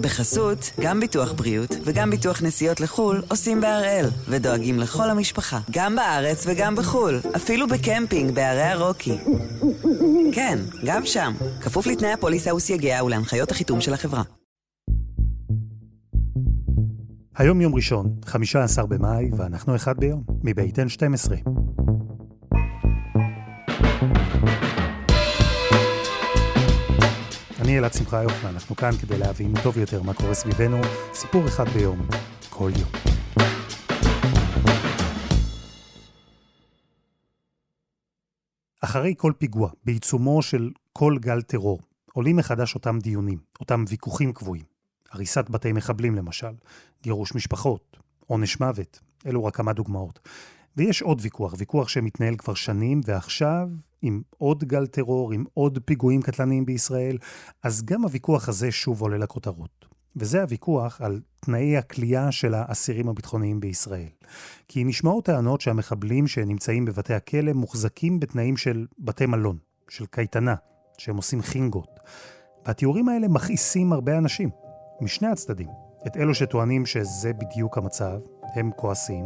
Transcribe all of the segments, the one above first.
בחסות, גם ביטוח בריאות וגם ביטוח נסיעות לחו"ל עושים בהראל, ודואגים לכל המשפחה, גם בארץ וגם בחו"ל, אפילו בקמפינג בערי הרוקי. כן, גם שם, כפוף לתנאי הפוליסה וסייגיה ולהנחיות החיתום של החברה. היום יום ראשון, 15 במאי, ואנחנו אחד ביום, מבית N12. אני אלעד שמחיוף, ואנחנו כאן כדי להבין טוב יותר מה קורה סביבנו, סיפור אחד ביום, כל יום. אחרי כל פיגוע, בעיצומו של כל גל טרור, עולים מחדש אותם דיונים, אותם ויכוחים קבועים. הריסת בתי מחבלים למשל, גירוש משפחות, עונש מוות, אלו רק כמה דוגמאות. ויש עוד ויכוח, ויכוח שמתנהל כבר שנים, ועכשיו, עם עוד גל טרור, עם עוד פיגועים קטלניים בישראל, אז גם הוויכוח הזה שוב עולה לכותרות. וזה הוויכוח על תנאי הכלייה של האסירים הביטחוניים בישראל. כי נשמעות טענות שהמחבלים שנמצאים בבתי הכלא מוחזקים בתנאים של בתי מלון, של קייטנה, שהם עושים חינגות. והתיאורים האלה מכעיסים הרבה אנשים, משני הצדדים. את אלו שטוענים שזה בדיוק המצב, הם כועסים,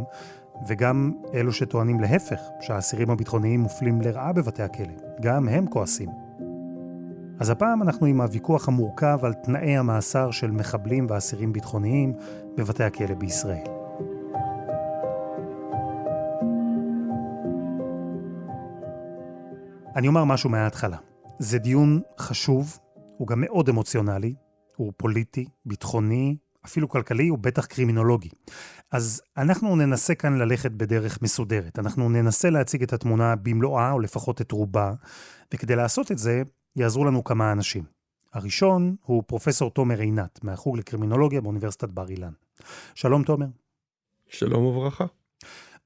וגם אלו שטוענים להפך, שהאסירים הביטחוניים מופלים לרעה בבתי הכלא, גם הם כועסים. אז הפעם אנחנו עם הוויכוח המורכב על תנאי המאסר של מחבלים ואסירים ביטחוניים בבתי הכלא בישראל. אני אומר משהו מההתחלה. זה דיון חשוב, הוא גם מאוד אמוציונלי, הוא פוליטי, ביטחוני, אפילו כלכלי ובטח קרימינולוגי. אז אנחנו ננסה כאן ללכת בדרך מסודרת. אנחנו ננסה להציג את התמונה במלואה, או לפחות את רובה, וכדי לעשות את זה, יעזרו לנו כמה אנשים. הראשון הוא פרופסור תומר עינת, מהחוג לקרימינולוגיה באוניברסיטת בר אילן. שלום תומר. שלום וברכה.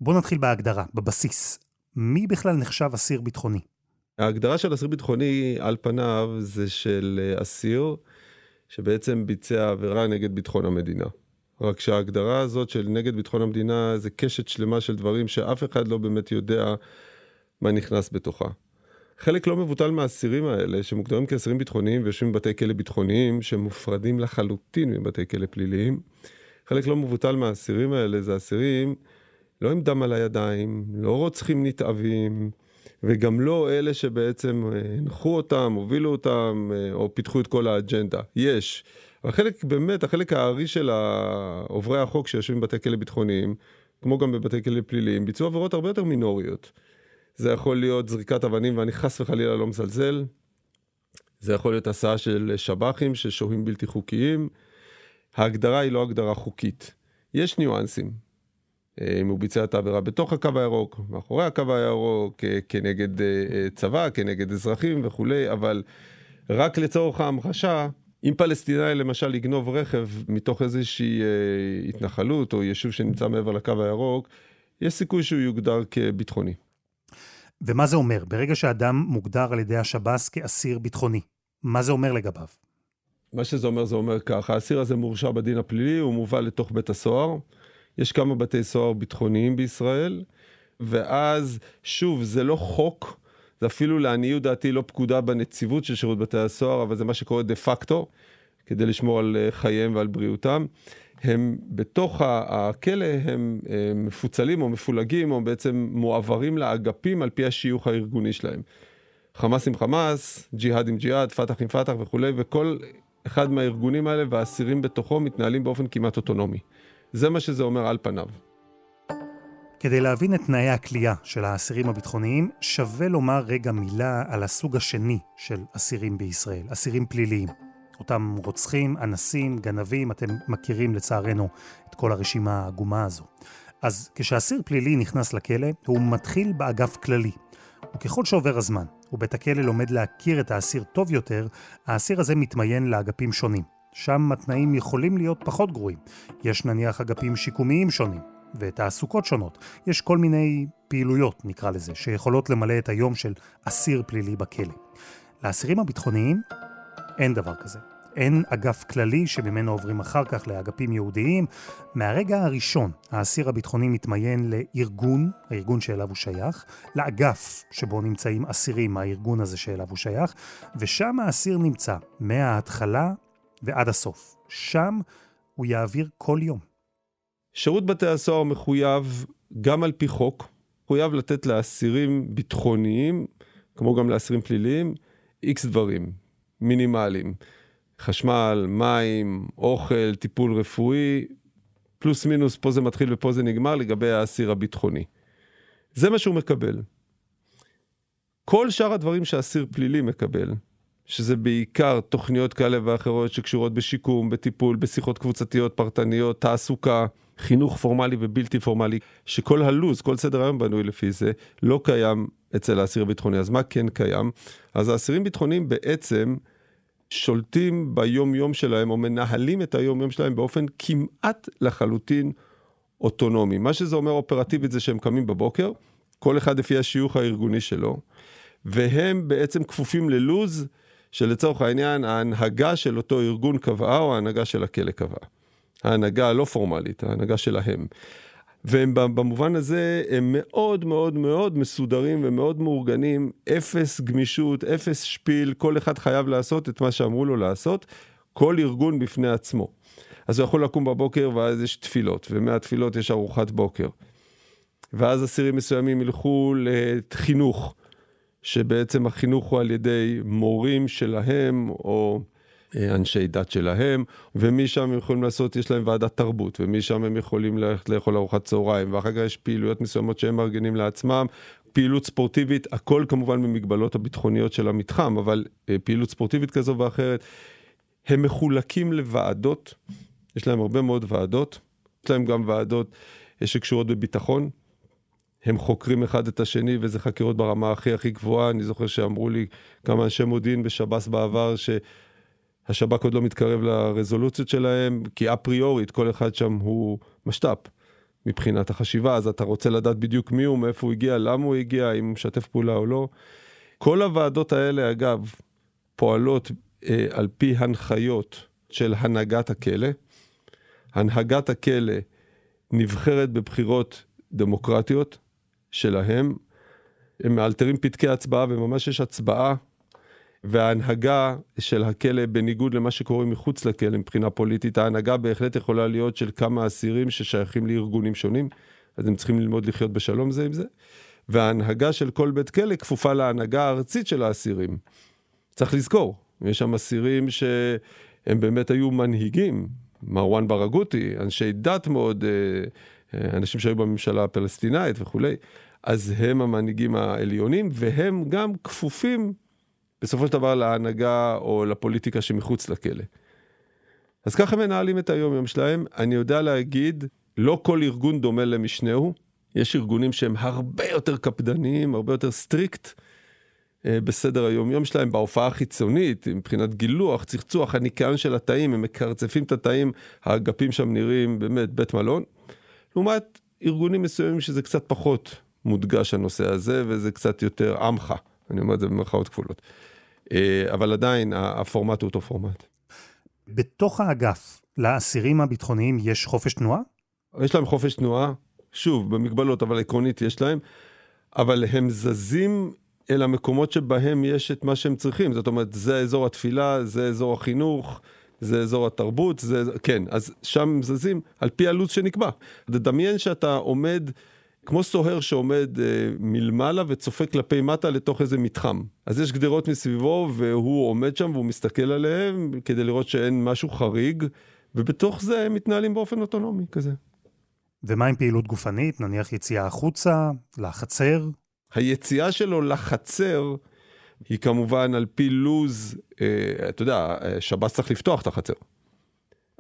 בוא נתחיל בהגדרה, בבסיס. מי בכלל נחשב אסיר ביטחוני? ההגדרה של אסיר ביטחוני על פניו זה של אסיר שבעצם ביצע עבירה נגד ביטחון המדינה. רק שההגדרה הזאת של נגד ביטחון המדינה זה קשת שלמה של דברים שאף אחד לא באמת יודע מה נכנס בתוכה. חלק לא מבוטל מהאסירים האלה, שמוגדרים כאסירים ביטחוניים ויושבים בבתי כלא ביטחוניים, שמופרדים לחלוטין מבתי כלא פליליים, חלק לא מבוטל מהאסירים האלה זה אסירים לא עם דם על הידיים, לא רוצחים נתעבים, וגם לא אלה שבעצם אה, הנחו אותם, הובילו אותם, אה, או פיתחו את כל האג'נדה. יש. החלק, באמת, החלק הארי של עוברי החוק שיושבים בבתי כלא ביטחוניים, כמו גם בבתי כלא פליליים, ביצעו עבירות הרבה יותר מינוריות. זה יכול להיות זריקת אבנים, ואני חס וחלילה לא מזלזל. זה יכול להיות הסעה של שב"חים, של שוהים בלתי חוקיים. ההגדרה היא לא הגדרה חוקית. יש ניואנסים. אה, אם הוא ביצע את העבירה בתוך הקו הירוק, מאחורי הקו הירוק, כנגד אה, צבא, כנגד אזרחים וכולי, אבל רק לצורך ההמחשה, אם פלסטינאי למשל יגנוב רכב מתוך איזושהי אה, התנחלות או יישוב שנמצא מעבר לקו הירוק, יש סיכוי שהוא יוגדר כביטחוני. ומה זה אומר? ברגע שאדם מוגדר על ידי השב"ס כאסיר ביטחוני, מה זה אומר לגביו? מה שזה אומר, זה אומר ככה, האסיר הזה מורשע בדין הפלילי, הוא מובא לתוך בית הסוהר. יש כמה בתי סוהר ביטחוניים בישראל, ואז, שוב, זה לא חוק, זה אפילו לעניות דעתי לא פקודה בנציבות של שירות בתי הסוהר, אבל זה מה שקורה דה פקטו, כדי לשמור על אה, חייהם ועל בריאותם. הם בתוך הכלא, הם אה, מפוצלים או מפולגים, או בעצם מועברים לאגפים על פי השיוך הארגוני שלהם. חמאס עם חמאס, ג'יהאד עם ג'יהאד, פתח עם פתח וכולי, וכל אחד מהארגונים האלה והאסירים בתוכו מתנהלים באופן כמעט אוטונומי. זה מה שזה אומר על פניו. כדי להבין את תנאי הכלייה של האסירים הביטחוניים, שווה לומר רגע מילה על הסוג השני של אסירים בישראל, אסירים פליליים. אותם רוצחים, אנסים, גנבים, אתם מכירים לצערנו את כל הרשימה העגומה הזו. אז כשאסיר פלילי נכנס לכלא, הוא מתחיל באגף כללי. וככל שעובר הזמן, ובית הכלא לומד להכיר את האסיר טוב יותר, האסיר הזה מתמיין לאגפים שונים. שם התנאים יכולים להיות פחות גרועים. יש נניח אגפים שיקומיים שונים ותעסוקות שונות. יש כל מיני פעילויות, נקרא לזה, שיכולות למלא את היום של אסיר פלילי בכלא. לאסירים הביטחוניים אין דבר כזה. אין אגף כללי שממנו עוברים אחר כך לאגפים יהודיים. מהרגע הראשון האסיר הביטחוני מתמיין לארגון, הארגון שאליו הוא שייך, לאגף שבו נמצאים אסירים מהארגון הזה שאליו הוא שייך, ושם האסיר נמצא מההתחלה ועד הסוף. שם הוא יעביר כל יום. שירות בתי הסוהר מחויב גם על פי חוק, מחויב לתת לאסירים ביטחוניים, כמו גם לאסירים פליליים, איקס דברים מינימליים. חשמל, מים, אוכל, טיפול רפואי, פלוס מינוס, פה זה מתחיל ופה זה נגמר לגבי האסיר הביטחוני. זה מה שהוא מקבל. כל שאר הדברים שאסיר פלילי מקבל, שזה בעיקר תוכניות כאלה ואחרות שקשורות בשיקום, בטיפול, בשיחות קבוצתיות פרטניות, תעסוקה, חינוך פורמלי ובלתי פורמלי, שכל הלו"ז, כל סדר היום בנוי לפי זה, לא קיים אצל האסיר הביטחוני. אז מה כן קיים? אז האסירים ביטחוניים בעצם שולטים ביום יום שלהם או מנהלים את היום יום שלהם באופן כמעט לחלוטין אוטונומי. מה שזה אומר אופרטיבית זה שהם קמים בבוקר, כל אחד לפי השיוך הארגוני שלו, והם בעצם כפופים ללוז שלצורך העניין ההנהגה של אותו ארגון קבעה או ההנהגה של הכלא קבעה. ההנהגה הלא פורמלית, ההנהגה שלהם. והם במובן הזה הם מאוד מאוד מאוד מסודרים ומאוד מאורגנים, אפס גמישות, אפס שפיל, כל אחד חייב לעשות את מה שאמרו לו לעשות, כל ארגון בפני עצמו. אז הוא יכול לקום בבוקר ואז יש תפילות, ומהתפילות יש ארוחת בוקר. ואז אסירים מסוימים ילכו לחינוך, שבעצם החינוך הוא על ידי מורים שלהם, או אה, אנשי דת שלהם, ומשם הם יכולים לעשות, יש להם ועדת תרבות, ומשם הם יכולים ללכת לאכול ארוחת צהריים, ואחר כך יש פעילויות מסוימות שהם מארגנים לעצמם, פעילות ספורטיבית, הכל כמובן במגבלות הביטחוניות של המתחם, אבל אה, פעילות ספורטיבית כזו ואחרת. הם מחולקים לוועדות, יש להם הרבה מאוד ועדות, יש להם גם ועדות אה, שקשורות בביטחון, הם חוקרים אחד את השני, וזה חקירות ברמה הכי הכי גבוהה. אני זוכר שאמרו לי כמה אנשי מודיעין בשב"ס בעבר, שהשב"כ עוד לא מתקרב לרזולוציות שלהם, כי אפריורית כל אחד שם הוא משת"פ מבחינת החשיבה, אז אתה רוצה לדעת בדיוק מי הוא, מאיפה הוא הגיע, למה הוא הגיע, אם הוא משתף פעולה או לא. כל הוועדות האלה, אגב, פועלות אה, על פי הנחיות של הנהגת הכלא. הנהגת הכלא נבחרת בבחירות דמוקרטיות, שלהם, הם מאלתרים פתקי הצבעה וממש יש הצבעה, וההנהגה של הכלא, בניגוד למה שקורה מחוץ לכלא מבחינה פוליטית, ההנהגה בהחלט יכולה להיות של כמה אסירים ששייכים לארגונים שונים, אז הם צריכים ללמוד לחיות בשלום זה עם זה, וההנהגה של כל בית כלא כפופה להנהגה הארצית של האסירים. צריך לזכור, יש שם אסירים שהם באמת היו מנהיגים, מרואן ברגותי, אנשי דת מאוד... אה, אנשים שהיו בממשלה הפלסטינאית וכולי, אז הם המנהיגים העליונים, והם גם כפופים בסופו של דבר להנהגה או לפוליטיקה שמחוץ לכלא. אז ככה מנהלים את היום-יום שלהם. אני יודע להגיד, לא כל ארגון דומה למשנהו. יש ארגונים שהם הרבה יותר קפדניים, הרבה יותר strict אה, בסדר היום-יום שלהם, בהופעה החיצונית, מבחינת גילוח, צחצוח, הניקיון של התאים, הם מקרצפים את התאים, האגפים שם נראים באמת בית מלון. לעומת ארגונים מסוימים שזה קצת פחות מודגש הנושא הזה, וזה קצת יותר עמך, אני אומר את זה במרכאות כפולות. אה, אבל עדיין, הפורמט הוא אותו פורמט. בתוך האגף, לאסירים הביטחוניים יש חופש תנועה? יש להם חופש תנועה, שוב, במגבלות, אבל עקרונית יש להם, אבל הם זזים אל המקומות שבהם יש את מה שהם צריכים. זאת אומרת, זה אזור התפילה, זה אזור החינוך, זה אזור התרבות, זה, כן, אז שם זזים על פי הלו"ז שנקבע. תדמיין שאתה עומד כמו סוהר שעומד אה, מלמעלה וצופה כלפי מטה לתוך איזה מתחם. אז יש גדרות מסביבו והוא עומד שם והוא מסתכל עליהם כדי לראות שאין משהו חריג, ובתוך זה הם מתנהלים באופן אוטונומי כזה. ומה עם פעילות גופנית? נניח יציאה החוצה, לחצר? היציאה שלו לחצר היא כמובן על פי לוז, אה, אתה יודע, שב"ס צריך לפתוח את החצר.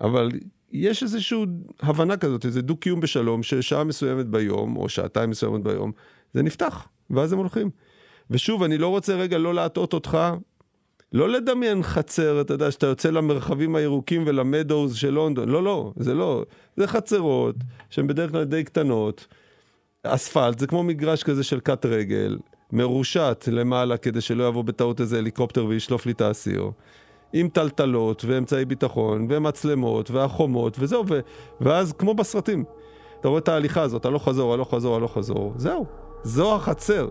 אבל יש איזושהי הבנה כזאת, איזה דו-קיום בשלום, ששעה מסוימת ביום, או שעתיים מסוימת ביום, זה נפתח, ואז הם הולכים. ושוב, אני לא רוצה רגע לא להטעות אותך, לא לדמיין חצר, אתה יודע, שאתה יוצא למרחבים הירוקים ולמדוז של לונדון, לא, לא, זה לא, זה חצרות שהן בדרך כלל די קטנות, אספלט, זה כמו מגרש כזה של קט רגל, מרושת למעלה כדי שלא יבוא בטעות איזה הליקופטר וישלוף לי את האסיר. עם טלטלות ואמצעי ביטחון ומצלמות והחומות וזהו, ו... ואז כמו בסרטים. אתה רואה את ההליכה הזאת, הלוך חזור, הלוך חזור, הלוך חזור, זהו, זו החצר.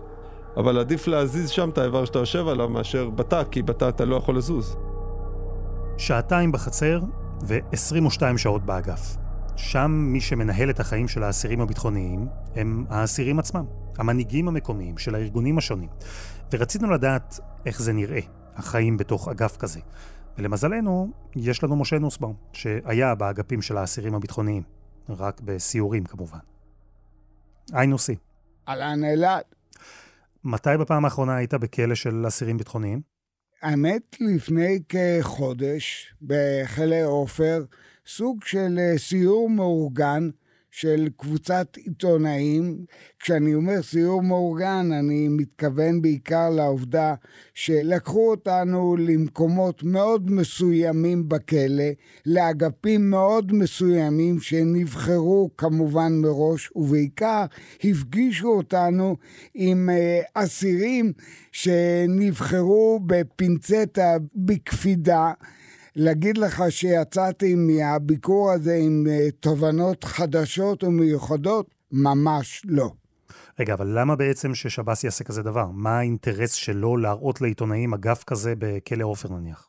אבל עדיף להזיז שם את האיבר שאתה יושב עליו מאשר בתא, כי בתא אתה לא יכול לזוז. שעתיים בחצר ו-22 שעות באגף. שם מי שמנהל את החיים של האסירים הביטחוניים הם האסירים עצמם, המנהיגים המקומיים של הארגונים השונים. ורצינו לדעת איך זה נראה, החיים בתוך אגף כזה. ולמזלנו, יש לנו משה נוסבאום, שהיה באגפים של האסירים הביטחוניים, רק בסיורים כמובן. היי נוסי. אהלן אלעד. מתי בפעם האחרונה היית בכלא של אסירים ביטחוניים? האמת, לפני כחודש, בכלא עופר, סוג של אה, סיור מאורגן של קבוצת עיתונאים. כשאני אומר סיור מאורגן, אני מתכוון בעיקר לעובדה שלקחו אותנו למקומות מאוד מסוימים בכלא, לאגפים מאוד מסוימים שנבחרו כמובן מראש, ובעיקר הפגישו אותנו עם אה, אסירים שנבחרו בפינצטה, בקפידה. להגיד לך שיצאתי מהביקור הזה עם אה, תובנות חדשות ומיוחדות? ממש לא. רגע, אבל למה בעצם ששב"ס יעשה כזה דבר? מה האינטרס שלו להראות לעיתונאים אגף כזה בכלא עופר נניח?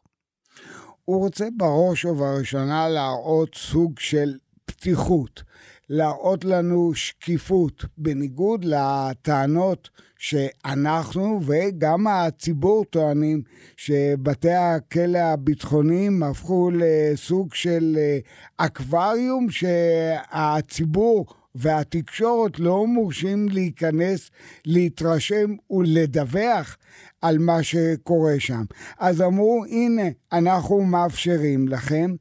הוא רוצה בראש ובראשונה להראות סוג של פתיחות, להראות לנו שקיפות, בניגוד לטענות שאנחנו וגם הציבור טוענים שבתי הכלא הביטחוניים הפכו לסוג של אה, אקווריום שהציבור והתקשורת לא מורשים להיכנס, להתרשם ולדווח על מה שקורה שם. אז אמרו, הנה, אנחנו מאפשרים לכם,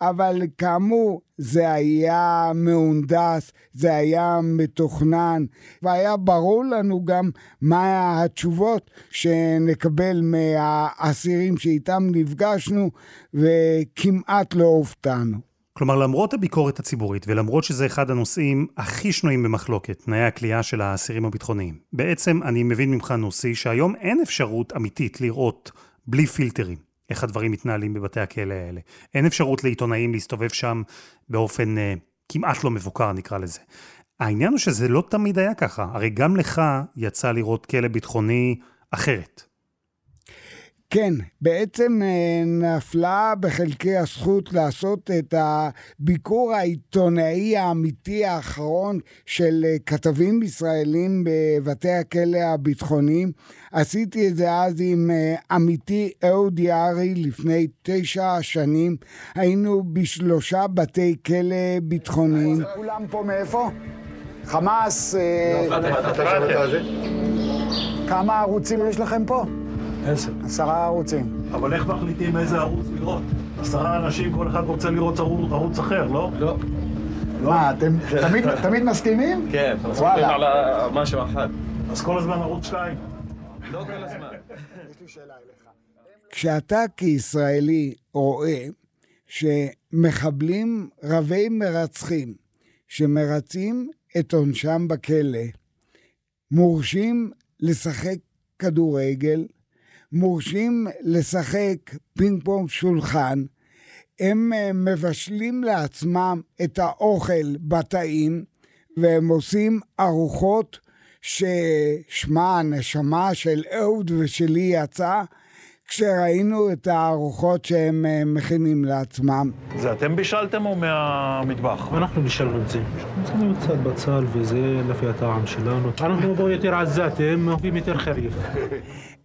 אבל כאמור, זה היה מהונדס, זה היה מתוכנן, והיה ברור לנו גם מה התשובות שנקבל מהאסירים שאיתם נפגשנו, וכמעט לא הופתענו. כלומר, למרות הביקורת הציבורית ולמרות שזה אחד הנושאים הכי שנויים במחלוקת, תנאי הכלייה של האסירים הביטחוניים, בעצם אני מבין ממך, נוסי, שהיום אין אפשרות אמיתית לראות בלי פילטרים איך הדברים מתנהלים בבתי הכלא האלה. אין אפשרות לעיתונאים להסתובב שם באופן uh, כמעט לא מבוקר, נקרא לזה. העניין הוא שזה לא תמיד היה ככה, הרי גם לך יצא לראות כלא ביטחוני אחרת. כן, בעצם אה, נפלה בחלקי הזכות לעשות את הביקור העיתונאי האמיתי האחרון של אה, כתבים ישראלים בבתי הכלא הביטחוניים. עשיתי את זה אז עם אה, עמיתי אהוד יערי לפני תשע שנים. היינו בשלושה בתי כלא ביטחוניים. כולם פה מאיפה? חמאס... כמה ערוצים יש לכם פה? עשר. עשרה ערוצים. אבל איך מחליטים איזה ערוץ לראות? עשרה אנשים, כל אחד רוצה לראות ערוץ, ערוץ אחר, לא? לא. מה, אתם תמיד, תמיד מסכימים? כן, אנחנו מסכימים על משהו אחד. אז כל הזמן ערוץ שתיים. לא כל הזמן. כשאתה כישראלי רואה שמחבלים רבי מרצחים שמרצים את עונשם בכלא, מורשים לשחק כדורגל, מורשים לשחק פינג פונג שולחן, הם אה, מבשלים לעצמם את האוכל בתאים, והם עושים ארוחות ששמה הנשמה של אהוד ושלי יצא, כשראינו את הארוחות שהם אה, מכינים לעצמם. זה אתם בישלתם או מהמטבח? אנחנו בישלנו את זה. שמנו קצת בצל וזה לפי הטעם שלנו. אנחנו פה יותר עזתי, הם אוהבים יותר חריף.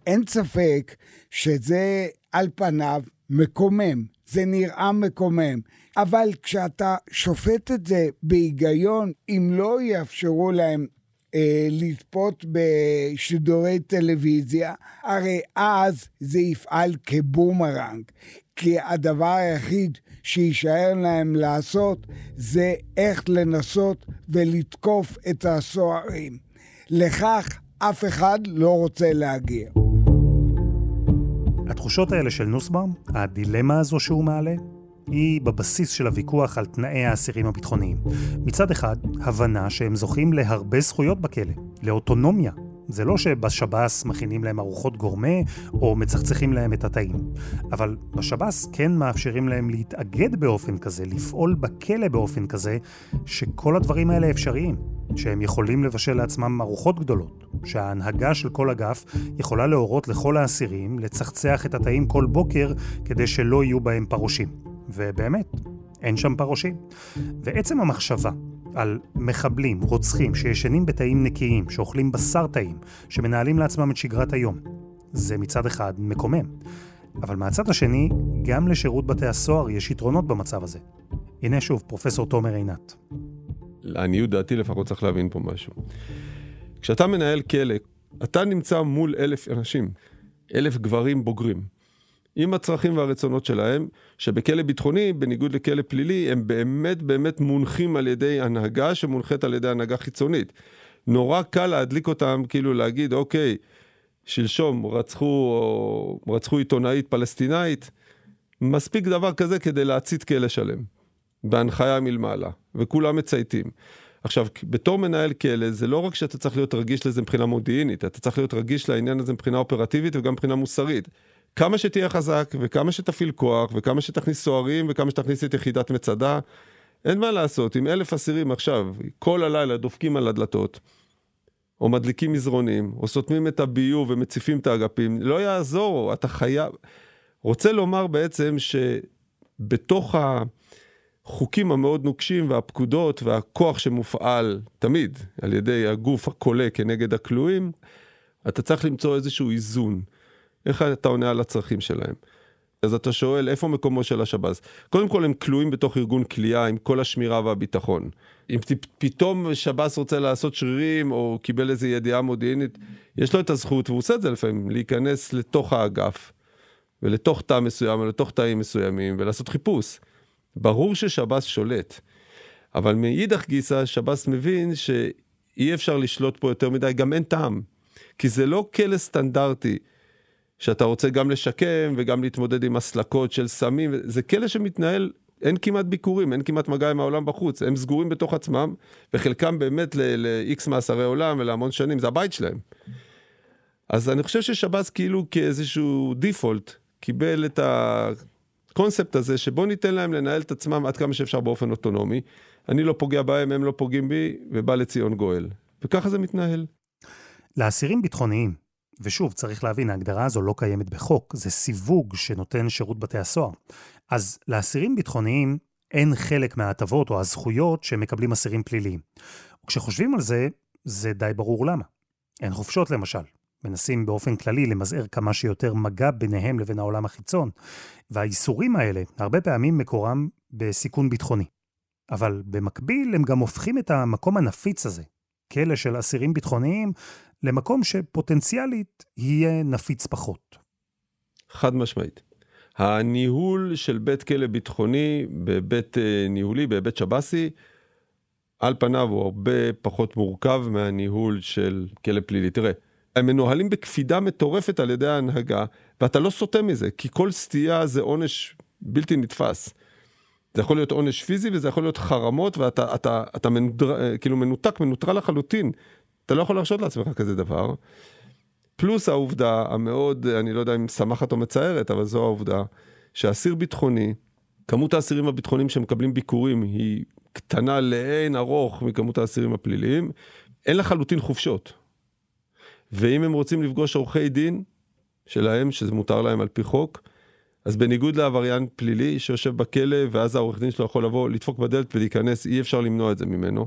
אין ספק שזה על פניו מקומם, זה נראה מקומם, אבל כשאתה שופט את זה בהיגיון, אם לא יאפשרו להם אה, לצפות בשידורי טלוויזיה, הרי אז זה יפעל כבומרנג. כי הדבר היחיד שיישאר להם לעשות זה איך לנסות ולתקוף את הסוהרים. לכך אף אחד לא רוצה להגיע. התחושות האלה של נוסבאום, הדילמה הזו שהוא מעלה, היא בבסיס של הוויכוח על תנאי האסירים הביטחוניים. מצד אחד, הבנה שהם זוכים להרבה זכויות בכלא, לאוטונומיה. זה לא שבשב"ס מכינים להם ארוחות גורמה או מצחצחים להם את התאים. אבל בשב"ס כן מאפשרים להם להתאגד באופן כזה, לפעול בכלא באופן כזה, שכל הדברים האלה אפשריים. שהם יכולים לבשל לעצמם ארוחות גדולות, שההנהגה של כל אגף יכולה להורות לכל האסירים לצחצח את התאים כל בוקר כדי שלא יהיו בהם פרושים. ובאמת, אין שם פרושים. ועצם המחשבה על מחבלים, רוצחים, שישנים בתאים נקיים, שאוכלים בשר טעים, שמנהלים לעצמם את שגרת היום, זה מצד אחד מקומם. אבל מהצד השני, גם לשירות בתי הסוהר יש יתרונות במצב הזה. הנה שוב, פרופסור תומר עינת. לעניות דעתי לפחות צריך להבין פה משהו. כשאתה מנהל כלא, אתה נמצא מול אלף אנשים, אלף גברים בוגרים, עם הצרכים והרצונות שלהם, שבכלא ביטחוני, בניגוד לכלא פלילי, הם באמת באמת מונחים על ידי הנהגה שמונחית על ידי הנהגה חיצונית. נורא קל להדליק אותם, כאילו להגיד, אוקיי, שלשום רצחו, רצחו עיתונאית פלסטינאית, מספיק דבר כזה כדי להצית כלא שלם, בהנחיה מלמעלה, וכולם מצייתים. עכשיו, בתור מנהל כלא, זה לא רק שאתה צריך להיות רגיש לזה מבחינה מודיעינית, אתה צריך להיות רגיש לעניין הזה מבחינה אופרטיבית וגם מבחינה מוסרית. כמה שתהיה חזק, וכמה שתפעיל כוח, וכמה שתכניס סוהרים, וכמה שתכניס את יחידת מצדה, אין מה לעשות, אם אלף אסירים עכשיו, כל הלילה דופקים על הדלתות, או מדליקים מזרונים, או סותמים את הביוב ומציפים את האגפים, לא יעזור, אתה חייב... רוצה לומר בעצם שבתוך החוקים המאוד נוקשים והפקודות והכוח שמופעל תמיד על ידי הגוף הכולה כנגד הכלואים, אתה צריך למצוא איזשהו איזון. איך אתה עונה על הצרכים שלהם? אז אתה שואל, איפה מקומו של השב"ס? קודם כל, הם כלואים בתוך ארגון כליאה עם כל השמירה והביטחון. אם פתאום שב"ס רוצה לעשות שרירים, או קיבל איזו ידיעה מודיעינית, יש לו את הזכות, והוא עושה את זה לפעמים, להיכנס לתוך האגף, ולתוך תא מסוים, ולתוך תאים מסוימים, ולעשות חיפוש. ברור ששב"ס שולט, אבל מאידך גיסא, שב"ס מבין שאי אפשר לשלוט פה יותר מדי, גם אין טעם. כי זה לא כלא סטנדרטי. שאתה רוצה גם לשקם וגם להתמודד עם הסלקות של סמים, זה כלא שמתנהל, אין כמעט ביקורים, אין כמעט מגע עם העולם בחוץ, הם סגורים בתוך עצמם, וחלקם באמת ל-X מאסרי עולם ולהמון שנים, זה הבית שלהם. אז אני חושב ששב"ס כאילו כאיזשהו דיפולט, קיבל את הקונספט הזה, שבוא ניתן להם לנהל את עצמם עד כמה שאפשר באופן אוטונומי. אני לא פוגע בהם, הם לא פוגעים בי, ובא לציון גואל. וככה זה מתנהל. לאסירים ביטחוניים, ושוב, צריך להבין, ההגדרה הזו לא קיימת בחוק, זה סיווג שנותן שירות בתי הסוהר. אז לאסירים ביטחוניים אין חלק מההטבות או הזכויות שמקבלים אסירים פליליים. וכשחושבים על זה, זה די ברור למה. אין חופשות למשל. מנסים באופן כללי למזער כמה שיותר מגע ביניהם לבין העולם החיצון, והאיסורים האלה הרבה פעמים מקורם בסיכון ביטחוני. אבל במקביל הם גם הופכים את המקום הנפיץ הזה, כלא של אסירים ביטחוניים, למקום שפוטנציאלית יהיה נפיץ פחות. חד משמעית. הניהול של בית כלא ביטחוני בהיבט אה, ניהולי, בהיבט שב"סי, על פניו הוא הרבה פחות מורכב מהניהול של כלא פלילי. תראה, הם מנוהלים בקפידה מטורפת על ידי ההנהגה, ואתה לא סוטה מזה, כי כל סטייה זה עונש בלתי נתפס. זה יכול להיות עונש פיזי וזה יכול להיות חרמות, ואתה אתה, אתה מנודר, אה, כאילו מנותק, מנוטרל לחלוטין אתה לא יכול להרשות לעצמך כזה דבר. פלוס העובדה המאוד, אני לא יודע אם שמחת או מצערת, אבל זו העובדה, שאסיר ביטחוני, כמות האסירים הביטחוניים שמקבלים ביקורים היא קטנה לאין ארוך מכמות האסירים הפליליים, אין לחלוטין חופשות. ואם הם רוצים לפגוש עורכי דין שלהם, שזה מותר להם על פי חוק, אז בניגוד לעבריין פלילי שיושב בכלא, ואז העורך דין שלו יכול לבוא, לדפוק בדלת ולהיכנס, אי אפשר למנוע את זה ממנו.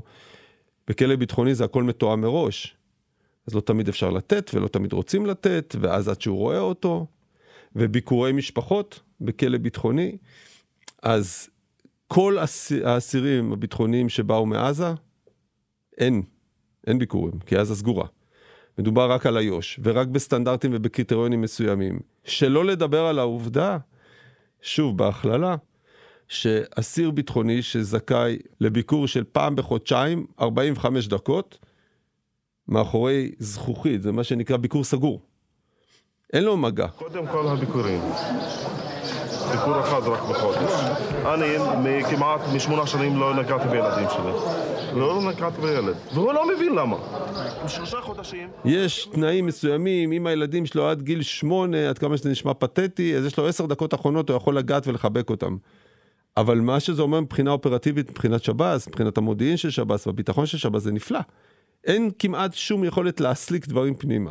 בכלא ביטחוני זה הכל מתואם מראש. אז לא תמיד אפשר לתת ולא תמיד רוצים לתת, ואז עד שהוא רואה אותו, וביקורי משפחות בכלא ביטחוני. אז כל האסירים הביטחוניים שבאו מעזה, אין, אין ביקורים, כי עזה סגורה. מדובר רק על איו"ש, ורק בסטנדרטים ובקריטריונים מסוימים. שלא לדבר על העובדה, שוב, בהכללה, שאסיר ביטחוני שזכאי לביקור של פעם בחודשיים, 45 דקות, מאחורי זכוכית, זה מה שנקרא ביקור סגור. אין לו מגע. קודם כל הביקורים. ביקור אחד רק בחודש. אני כמעט משמונה שנים לא נגעתי בילדים שלי. לא נגעתי בילד. והוא לא מבין למה. שלושה חודשים... יש תנאים מסוימים, אם הילדים שלו עד גיל שמונה, עד כמה שזה נשמע פתטי, אז יש לו עשר דקות אחרונות, הוא יכול לגעת ולחבק אותם. אבל מה שזה אומר מבחינה אופרטיבית, מבחינת שב"ס, מבחינת המודיעין של שב"ס והביטחון של שב"ס, זה נפלא. אין כמעט שום יכולת להסליק דברים פנימה.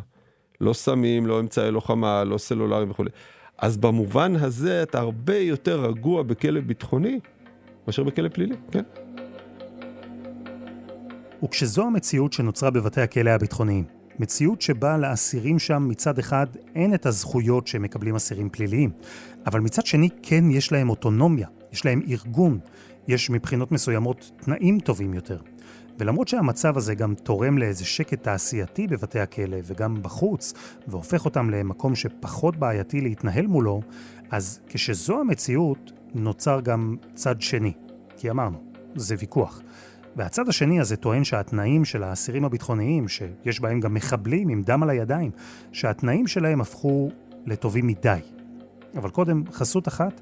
לא סמים, לא אמצעי לוחמה, לא סלולרי וכולי. אז במובן הזה אתה הרבה יותר רגוע בכלא ביטחוני מאשר בכלא פלילי, כן. וכשזו המציאות שנוצרה בבתי הכלא הביטחוניים, מציאות שבה לאסירים שם מצד אחד אין את הזכויות שמקבלים אסירים פליליים, אבל מצד שני כן יש להם אוטונומיה, יש להם ארגון, יש מבחינות מסוימות תנאים טובים יותר. ולמרות שהמצב הזה גם תורם לאיזה שקט תעשייתי בבתי הכלא וגם בחוץ, והופך אותם למקום שפחות בעייתי להתנהל מולו, אז כשזו המציאות, נוצר גם צד שני. כי אמרנו, זה ויכוח. והצד השני הזה טוען שהתנאים של האסירים הביטחוניים, שיש בהם גם מחבלים עם דם על הידיים, שהתנאים שלהם הפכו לטובים מדי. אבל קודם, חסות אחת,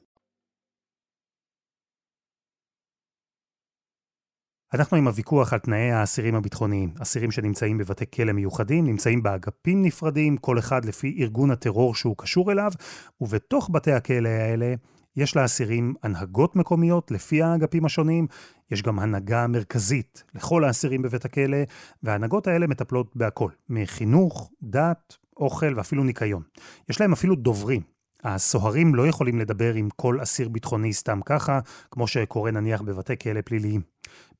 אנחנו עם הוויכוח על תנאי האסירים הביטחוניים. אסירים שנמצאים בבתי כלא מיוחדים, נמצאים באגפים נפרדים, כל אחד לפי ארגון הטרור שהוא קשור אליו, ובתוך בתי הכלא האלה יש לאסירים הנהגות מקומיות לפי האגפים השונים, יש גם הנהגה מרכזית לכל האסירים בבית הכלא, וההנהגות האלה מטפלות בהכל, מחינוך, דת, אוכל ואפילו ניקיון. יש להם אפילו דוברים. הסוהרים לא יכולים לדבר עם כל אסיר ביטחוני סתם ככה, כמו שקורה נניח בבתי כלא פליליים.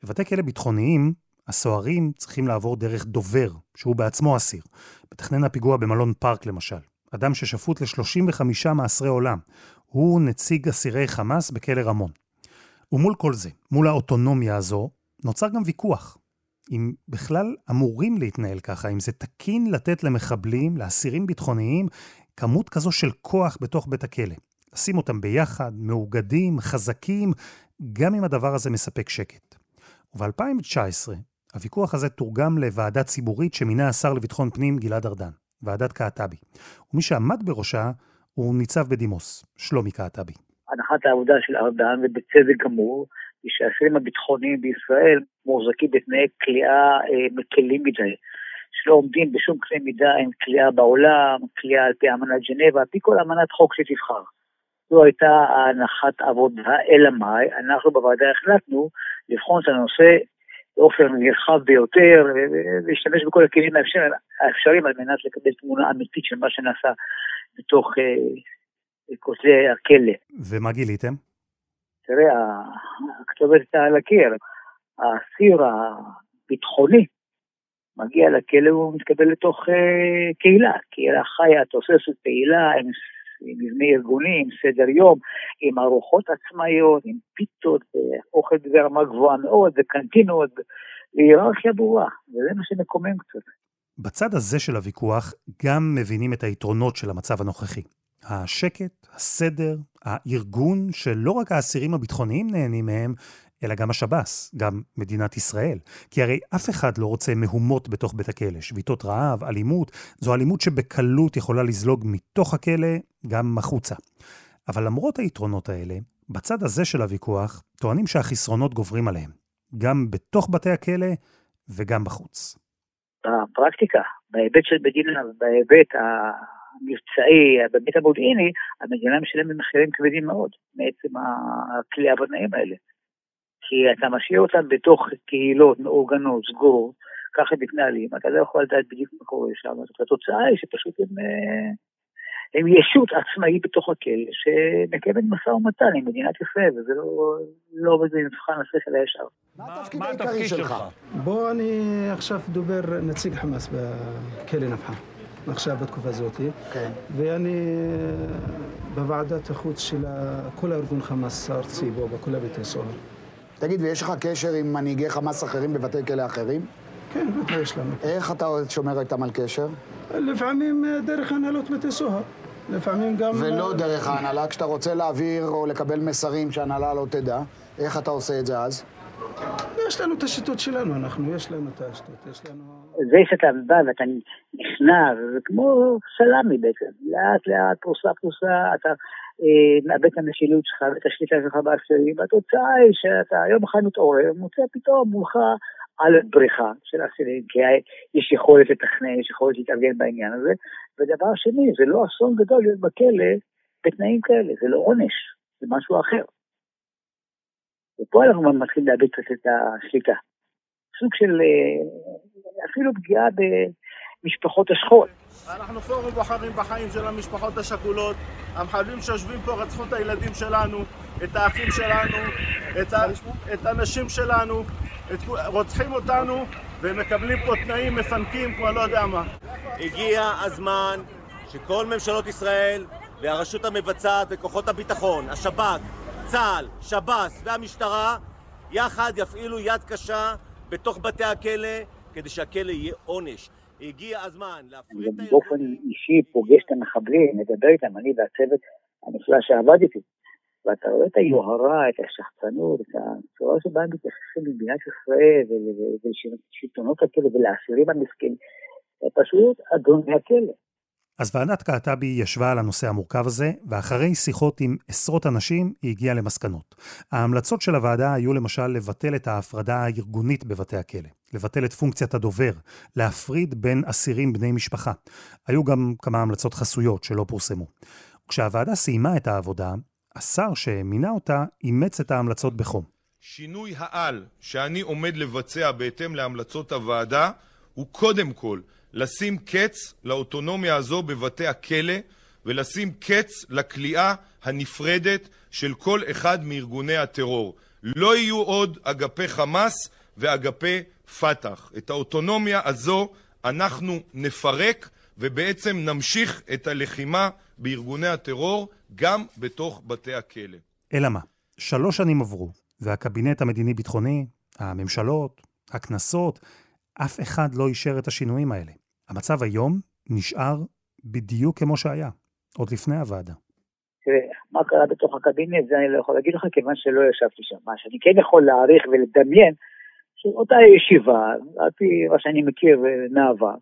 בבתי כלא ביטחוניים, הסוהרים צריכים לעבור דרך דובר, שהוא בעצמו אסיר. מתכנן הפיגוע במלון פארק למשל. אדם ששפוט ל-35 מאסרי עולם. הוא נציג אסירי חמאס בכלא רמון. ומול כל זה, מול האוטונומיה הזו, נוצר גם ויכוח. אם בכלל אמורים להתנהל ככה, אם זה תקין לתת למחבלים, לאסירים ביטחוניים, כמות כזו של כוח בתוך בית הכלא. לשים אותם ביחד, מאוגדים, חזקים, גם אם הדבר הזה מספק שקט. וב-2019, הוויכוח הזה תורגם לוועדה ציבורית שמינה השר לביטחון פנים גלעד ארדן, ועדת קעטבי. ומי שעמד בראשה הוא ניצב בדימוס, שלומי קעטבי. הנחת העבודה של ארדן, ובצדק גמור, היא שהאסירים הביטחוניים בישראל מוחזקים בתנאי כליאה אה, מקלים מדי, שלא עומדים בשום קנה מידה עם כליאה בעולם, כליאה על פי אמנת ג'נבה, על פי כל אמנת חוק שתבחר. זו הייתה הנחת עבודה, אלא מאי, אנחנו בוועדה החלטנו לבחון את הנושא באופן נרחב ביותר, ולהשתמש בכל הכלים האפשריים על מנת לקבל תמונה אמיתית של מה שנעשה בתוך אה, כותלי הכלא. ומה גיליתם? תראה, הכתובת הייתה על הקיר. האסיר הביטחוני מגיע לכלא והוא מתקבל לתוך uh, קהילה, קהילה חיה, תוססת, פעילה, עם, עם מבנה ארגוני, עם סדר יום, עם ארוחות עצמאיות, עם פיתות, אוכל ברמה גבוהה מאוד, וקנטינות, והיררכיה ברורה, וזה מה שמקומם קצת. בצד הזה של הוויכוח גם מבינים את היתרונות של המצב הנוכחי. השקט, הסדר, הארגון שלא רק האסירים הביטחוניים נהנים מהם, אלא גם השב"ס, גם מדינת ישראל. כי הרי אף אחד לא רוצה מהומות בתוך בית הכלא, שביתות רעב, אלימות, זו אלימות שבקלות יכולה לזלוג מתוך הכלא גם החוצה. אבל למרות היתרונות האלה, בצד הזה של הוויכוח, טוענים שהחסרונות גוברים עליהם, גם בתוך בתי הכלא וגם בחוץ. בפרקטיקה, בהיבט של מדינה, בהיבט המבצעי, בהיבט המודיעיני, המדינה משלמת מחירים כבדים מאוד מעצם הכלי הבנאים האלה. כי אתה משאיר אותם בתוך קהילות מאורגנות, סגור, ככה הם מתנהלים, אתה לא יכול לדעת בדיוק מה קורה שם, אז התוצאה היא שפשוט הם, אה, הם ישות עצמאית בתוך הכלא, שמקיימת משא ומתן עם מדינת ישראל, וזה לא, לא בזה מבחן השכל הישר. מה התפקיד שלך? בוא אני עכשיו דובר נציג חמאס בכלא נפחה. עכשיו בתקופה הזאת, כן. ואני אה, בוועדת החוץ של כל הארגון חמאס הארצי בו, בכל הבתי סוהר. תגיד, ויש לך קשר עם מנהיגי חמאס אחרים בבתי כלא אחרים? כן, בטח יש לנו. איך אתה שומר איתם על קשר? לפעמים אה, דרך הנהלות בתי סוהר. לפעמים גם... ולא דרך ההנהלה, כשאתה רוצה להעביר או לקבל מסרים שההנהלה לא תדע, איך אתה עושה את זה אז? יש לנו את השיטות שלנו, אנחנו, יש לנו את השיטות, יש לנו... זה שאתה בא ואתה נכנע, זה כמו סלאמי בעצם, לאט לאט, פרוסה פרוסה, אתה אה, מאבד את המשילות שלך ואת השליטה שלך באסירים, והתוצאה היא שאתה יום אחד מתעורר, מוצא פתאום מולך על בריחה של אסירים, כי יש יכולת לתכנן, יש יכולת להתארגן בעניין הזה, ודבר שני, זה לא אסון גדול להיות בכלא בתנאים כאלה, זה לא עונש, זה משהו אחר. ופה אנחנו מתחילים לאבד קצת את השליטה. סוג של אה, אפילו פגיעה במשפחות השכול. אנחנו פורום בוחרים בחיים של המשפחות השכולות. המחבלים שיושבים פה רצחו את הילדים שלנו, את האחים שלנו, את, ה... את הנשים שלנו, את... רוצחים אותנו ומקבלים פה תנאים מפנקים כמו לא יודע מה. הגיע הזמן שכל ממשלות ישראל והרשות המבצעת וכוחות הביטחון, השב"כ, צה"ל, שב"ס והמשטרה יחד יפעילו יד קשה בתוך בתי הכלא כדי שהכלא יהיה עונש. הגיע הזמן להפריד את הארגון. באופן אישי פוגש את המחבלים, מדבר איתם, אני והצוות הנפלא שעבד איתי. ואתה רואה את היוהרה, את השחצנות, את הצורה שבה הם מתייחסים למדינת ישראל ולשלטונות הכלא ולאסירים המסכנים. פשוט אדוני הכלא. אז ועדת קעטבי ישבה על הנושא המורכב הזה, ואחרי שיחות עם עשרות אנשים, היא הגיעה למסקנות. ההמלצות של הוועדה היו למשל לבטל את ההפרדה הארגונית בבתי הכלא, לבטל את פונקציית הדובר, להפריד בין אסירים בני משפחה. היו גם כמה המלצות חסויות שלא פורסמו. כשהוועדה סיימה את העבודה, השר שמינה אותה אימץ את ההמלצות בחום. שינוי העל שאני עומד לבצע בהתאם להמלצות הוועדה הוא קודם כל לשים קץ לאוטונומיה הזו בבתי הכלא ולשים קץ לכליאה הנפרדת של כל אחד מארגוני הטרור. לא יהיו עוד אגפי חמאס ואגפי פת"ח. את האוטונומיה הזו אנחנו נפרק ובעצם נמשיך את הלחימה בארגוני הטרור גם בתוך בתי הכלא. אלא מה? שלוש שנים עברו, והקבינט המדיני-ביטחוני, הממשלות, הכנסות, אף אחד לא אישר את השינויים האלה. המצב היום נשאר בדיוק כמו שהיה, עוד לפני הוועדה. תראה, מה קרה בתוך הקבינט, זה אני לא יכול להגיד לך, כיוון שלא ישבתי שם. מה שאני כן יכול להעריך ולדמיין, שאותה ישיבה, על פי מה שאני מכיר מהעבר,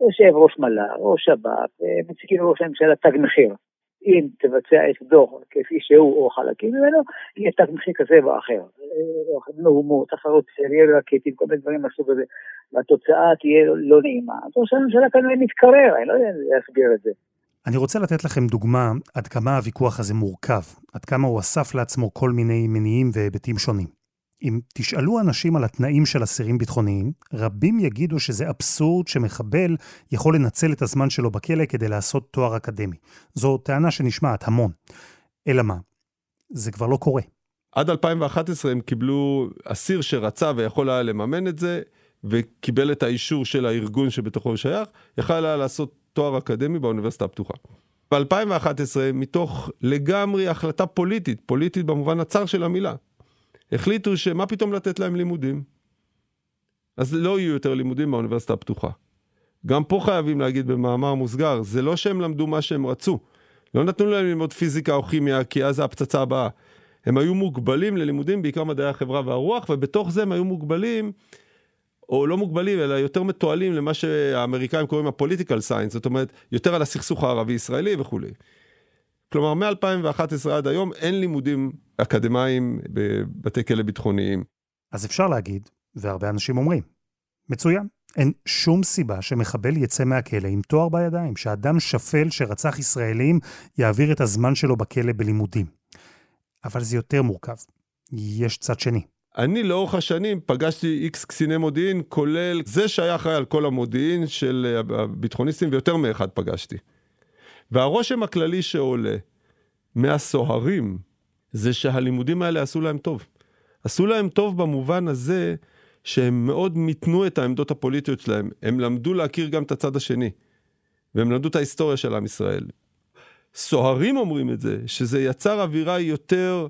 יושב ראש מל"ר, ראש שב"כ, מציגים לראש הממשלה תג מחיר. אם תבצע את דוח כפי שהוא או חלקים ממנו, יהיה תג מחיר כזה ואחר. מהומות, תחרות סריה רקטים, כל מיני דברים מהסוג הזה. והתוצאה תהיה לא נעימה. אז ראש הממשלה כנראה מתקרר, אני לא יודע להסביר את זה. אני רוצה לתת לכם דוגמה עד כמה הוויכוח הזה מורכב, עד כמה הוא אסף לעצמו כל מיני מניעים והיבטים שונים. אם תשאלו אנשים על התנאים של אסירים ביטחוניים, רבים יגידו שזה אבסורד שמחבל יכול לנצל את הזמן שלו בכלא כדי לעשות תואר אקדמי. זו טענה שנשמעת המון. אלא מה? זה כבר לא קורה. עד 2011 הם קיבלו אסיר שרצה ויכול היה לממן את זה, וקיבל את האישור של הארגון שבתוכו הוא שייך, יכל היה לעשות תואר אקדמי באוניברסיטה הפתוחה. ב-2011, מתוך לגמרי החלטה פוליטית, פוליטית במובן הצר של המילה, החליטו שמה פתאום לתת להם לימודים. אז לא יהיו יותר לימודים באוניברסיטה הפתוחה. גם פה חייבים להגיד במאמר מוסגר, זה לא שהם למדו מה שהם רצו. לא נתנו להם ללמוד פיזיקה או כימיה, כי אז הפצצה הבאה. הם היו מוגבלים ללימודים, בעיקר מדעי החברה והרוח, ובתוך זה הם היו מוגבלים, או לא מוגבלים, אלא יותר מתועלים למה שהאמריקאים קוראים הפוליטיקל סיינס, זאת אומרת, יותר על הסכסוך הערבי-ישראלי וכולי. כלומר, מ-2011 עד היום אין לימודים אקדמיים בבתי כלא ביטחוניים. אז אפשר להגיד, והרבה אנשים אומרים, מצוין, אין שום סיבה שמחבל יצא מהכלא עם תואר בידיים, שאדם שפל שרצח ישראלים יעביר את הזמן שלו בכלא בלימודים. אבל זה יותר מורכב. יש צד שני. אני לאורך השנים פגשתי איקס קציני מודיעין, כולל זה שהיה אחראי על כל המודיעין של הביטחוניסטים, ויותר מאחד פגשתי. והרושם הכללי שעולה מהסוהרים זה שהלימודים האלה עשו להם טוב. עשו להם טוב במובן הזה שהם מאוד מיתנו את העמדות הפוליטיות שלהם. הם למדו להכיר גם את הצד השני. והם למדו את ההיסטוריה של עם ישראל. סוהרים אומרים את זה, שזה יצר אווירה יותר...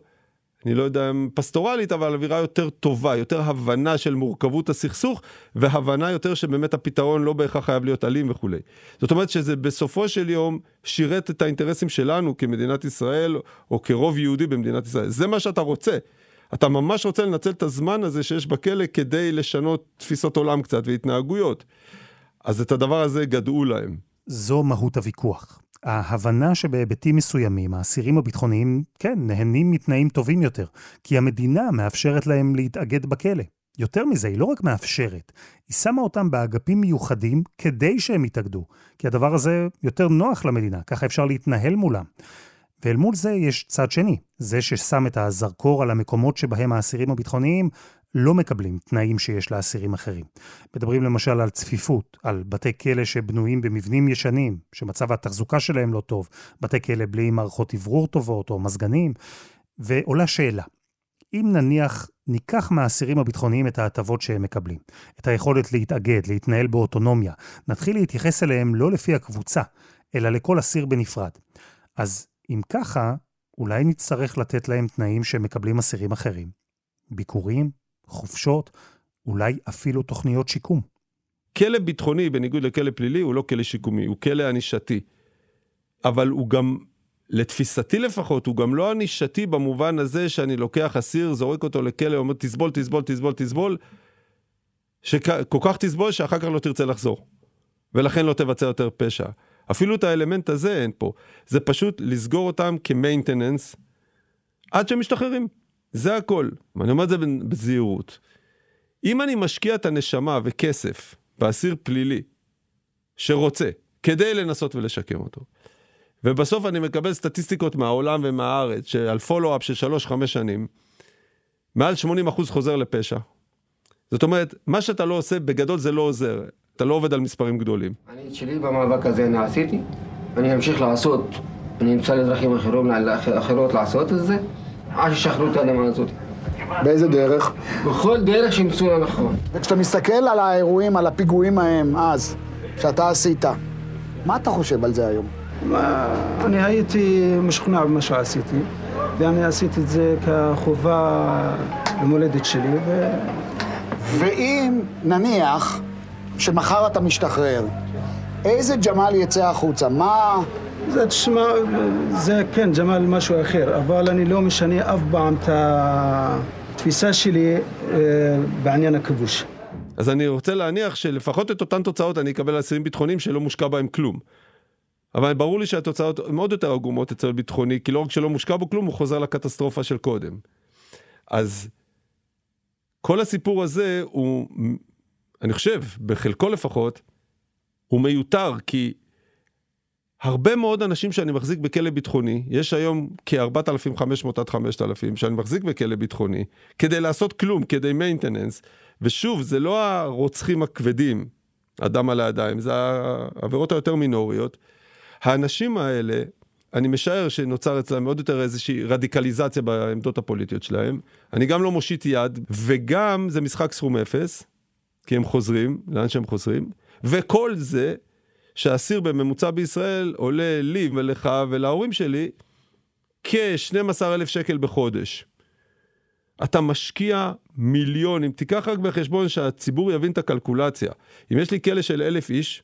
אני לא יודע אם פסטורלית, אבל אווירה יותר טובה, יותר הבנה של מורכבות הסכסוך, והבנה יותר שבאמת הפתרון לא בהכרח חייב להיות אלים וכולי. זאת אומרת שזה בסופו של יום שירת את האינטרסים שלנו כמדינת ישראל, או כרוב יהודי במדינת ישראל. זה מה שאתה רוצה. אתה ממש רוצה לנצל את הזמן הזה שיש בכלא כדי לשנות תפיסות עולם קצת והתנהגויות. אז את הדבר הזה גדעו להם. זו מהות הוויכוח. ההבנה שבהיבטים מסוימים האסירים הביטחוניים, כן, נהנים מתנאים טובים יותר, כי המדינה מאפשרת להם להתאגד בכלא. יותר מזה, היא לא רק מאפשרת, היא שמה אותם באגפים מיוחדים כדי שהם יתאגדו, כי הדבר הזה יותר נוח למדינה, ככה אפשר להתנהל מולם. ואל מול זה יש צד שני, זה ששם את הזרקור על המקומות שבהם האסירים הביטחוניים לא מקבלים תנאים שיש לאסירים אחרים. מדברים למשל על צפיפות, על בתי כלא שבנויים במבנים ישנים, שמצב התחזוקה שלהם לא טוב, בתי כלא בלי מערכות אוורור טובות או מזגנים, ועולה שאלה, אם נניח ניקח מהאסירים הביטחוניים את ההטבות שהם מקבלים, את היכולת להתאגד, להתנהל באוטונומיה, נתחיל להתייחס אליהם לא לפי הקבוצה, אלא לכל אסיר בנפרד. אז אם ככה, אולי נצטרך לתת להם תנאים שמקבלים אסירים אחרים. ביקורים, חופשות, אולי אפילו תוכניות שיקום. כלא ביטחוני, בניגוד לכלא פלילי, הוא לא כלא שיקומי, הוא כלא ענישתי. אבל הוא גם, לתפיסתי לפחות, הוא גם לא ענישתי במובן הזה שאני לוקח אסיר, זורק אותו לכלא, אומר תסבול, תסבול, תסבול, תסבול, שכל כך תסבול שאחר כך לא תרצה לחזור. ולכן לא תבצע יותר פשע. אפילו את האלמנט הזה אין פה. זה פשוט לסגור אותם כמיינטננס עד שהם משתחררים. זה הכל. ואני אומר את זה בזהירות. אם אני משקיע את הנשמה וכסף באסיר פלילי שרוצה, כדי לנסות ולשקם אותו, ובסוף אני מקבל סטטיסטיקות מהעולם ומהארץ, שעל פולו-אפ של 3-5 שנים, מעל 80% חוזר לפשע. זאת אומרת, מה שאתה לא עושה, בגדול זה לא עוזר. אתה לא עובד על מספרים גדולים. אני את שלי במאבק הזה אני עשיתי, אני אמשיך לעשות, אני אמצא לדרכים אחרות לעשות את זה, עד שישחררו את האדמה הזאת. באיזה דרך? בכל דרך שימצאו לנכון. וכשאתה מסתכל על האירועים, על הפיגועים ההם אז, שאתה עשית, מה אתה חושב על זה היום? אני הייתי משוכנע במה שעשיתי, ואני עשיתי את זה כחובה למולדת שלי. ו... ואם, נניח, שמחר אתה משתחרר, איזה ג'מאל יצא החוצה? מה... זה, תשמע, זה כן, ג'מאל משהו אחר, אבל אני לא משנה אף פעם את התפיסה שלי אה, בעניין הכיבוש. אז אני רוצה להניח שלפחות את אותן תוצאות אני אקבל על אסירים ביטחוניים שלא מושקע בהם כלום. אבל ברור לי שהתוצאות מאוד יותר עגומות אצל ביטחוני, כי לא רק שלא מושקע בו כלום, הוא חוזר לקטסטרופה של קודם. אז כל הסיפור הזה הוא, אני חושב, בחלקו לפחות, הוא מיותר, כי הרבה מאוד אנשים שאני מחזיק בכלא ביטחוני, יש היום כ-4,500 עד 5,000 שאני מחזיק בכלא ביטחוני, כדי לעשות כלום, כדי מיינטננס, ושוב, זה לא הרוצחים הכבדים, הדם על הידיים, זה העבירות היותר מינוריות. האנשים האלה, אני משער שנוצר אצלם עוד יותר איזושהי רדיקליזציה בעמדות הפוליטיות שלהם. אני גם לא מושיט יד, וגם זה משחק סכום אפס, כי הם חוזרים, לאן שהם חוזרים, וכל זה שאסיר בממוצע בישראל עולה לי ולך ולהורים שלי כ-12 אלף שקל בחודש. אתה משקיע מיליון, אם תיקח רק בחשבון שהציבור יבין את הקלקולציה. אם יש לי כלא של אלף איש,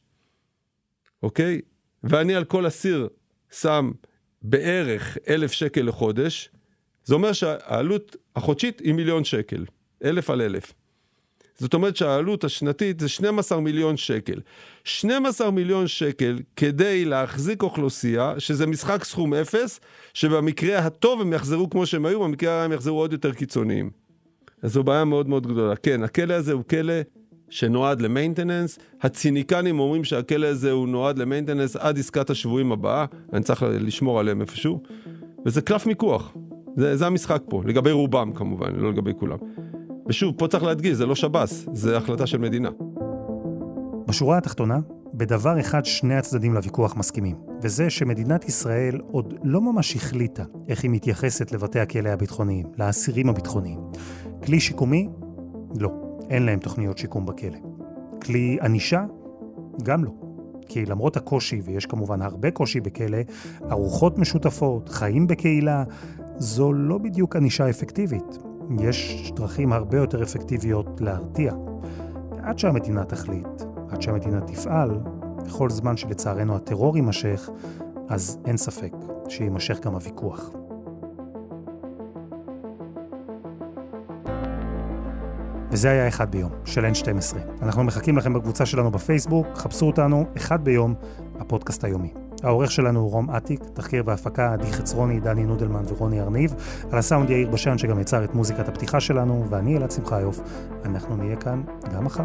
אוקיי? ואני על כל אסיר שם בערך אלף שקל לחודש, זה אומר שהעלות החודשית היא מיליון שקל, אלף על אלף. זאת אומרת שהעלות השנתית זה 12 מיליון שקל. 12 מיליון שקל כדי להחזיק אוכלוסייה, שזה משחק סכום אפס, שבמקרה הטוב הם יחזרו כמו שהם היו, במקרה הרע הם יחזרו עוד יותר קיצוניים. אז זו בעיה מאוד מאוד גדולה. כן, הכלא הזה הוא כלא שנועד למיינטננס. הציניקנים אומרים שהכלא הזה הוא נועד למיינטננס עד עסקת השבויים הבאה, אני צריך לשמור עליהם איפשהו, וזה קלף מיקוח. זה, זה המשחק פה, לגבי רובם כמובן, לא לגבי כולם. ושוב, פה צריך להדגיש, זה לא שב"ס, זה החלטה של מדינה. בשורה התחתונה, בדבר אחד שני הצדדים לוויכוח מסכימים, וזה שמדינת ישראל עוד לא ממש החליטה איך היא מתייחסת לבתי הכלא הביטחוניים, לאסירים הביטחוניים. כלי שיקומי? לא, אין להם תוכניות שיקום בכלא. כלי ענישה? גם לא. כי למרות הקושי, ויש כמובן הרבה קושי בכלא, ארוחות משותפות, חיים בקהילה, זו לא בדיוק ענישה אפקטיבית. יש דרכים הרבה יותר אפקטיביות להרתיע. עד שהמדינה תחליט, עד שהמדינה תפעל, בכל זמן שלצערנו הטרור יימשך, אז אין ספק שיימשך גם הוויכוח. וזה היה אחד ביום, של N12. אנחנו מחכים לכם בקבוצה שלנו בפייסבוק, חפשו אותנו, אחד ביום, הפודקאסט היומי. העורך שלנו הוא רום אטיק, תחקיר והפקה עדי חצרוני, דני נודלמן ורוני ארניב, על הסאונד יאיר בשן שגם יצר את מוזיקת הפתיחה שלנו, ואני אלעד שמחיוף. אנחנו נהיה כאן גם מחר.